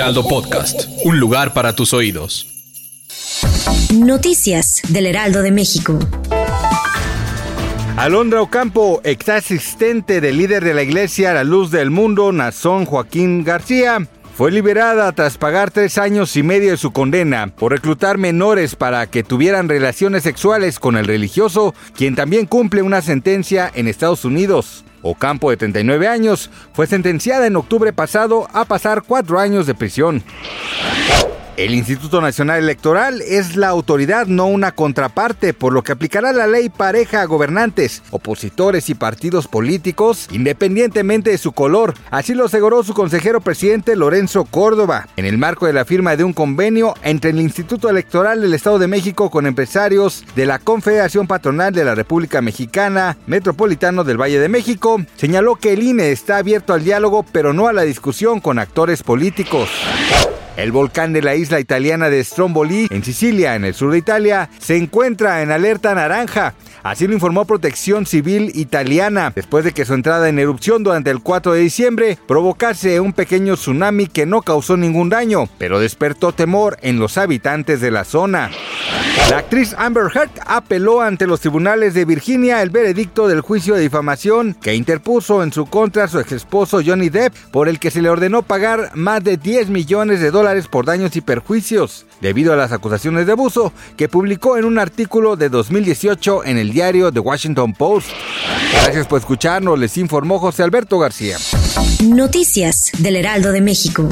Heraldo Podcast, un lugar para tus oídos. Noticias del Heraldo de México. Alondra Ocampo, ex asistente del líder de la iglesia La Luz del Mundo, Nazón Joaquín García, fue liberada tras pagar tres años y medio de su condena por reclutar menores para que tuvieran relaciones sexuales con el religioso, quien también cumple una sentencia en Estados Unidos. Ocampo, de 39 años, fue sentenciada en octubre pasado a pasar cuatro años de prisión. El Instituto Nacional Electoral es la autoridad, no una contraparte, por lo que aplicará la ley pareja a gobernantes, opositores y partidos políticos, independientemente de su color. Así lo aseguró su consejero presidente Lorenzo Córdoba, en el marco de la firma de un convenio entre el Instituto Electoral del Estado de México con empresarios de la Confederación Patronal de la República Mexicana, Metropolitano del Valle de México. Señaló que el INE está abierto al diálogo, pero no a la discusión con actores políticos. El volcán de la isla italiana de Stromboli, en Sicilia, en el sur de Italia, se encuentra en alerta naranja. Así lo informó Protección Civil Italiana, después de que su entrada en erupción durante el 4 de diciembre provocase un pequeño tsunami que no causó ningún daño, pero despertó temor en los habitantes de la zona. La actriz Amber Heard apeló ante los tribunales de Virginia el veredicto del juicio de difamación que interpuso en su contra su ex esposo Johnny Depp, por el que se le ordenó pagar más de 10 millones de dólares por daños y perjuicios, debido a las acusaciones de abuso que publicó en un artículo de 2018 en el diario The Washington Post. Gracias por escucharnos, les informó José Alberto García. Noticias del Heraldo de México.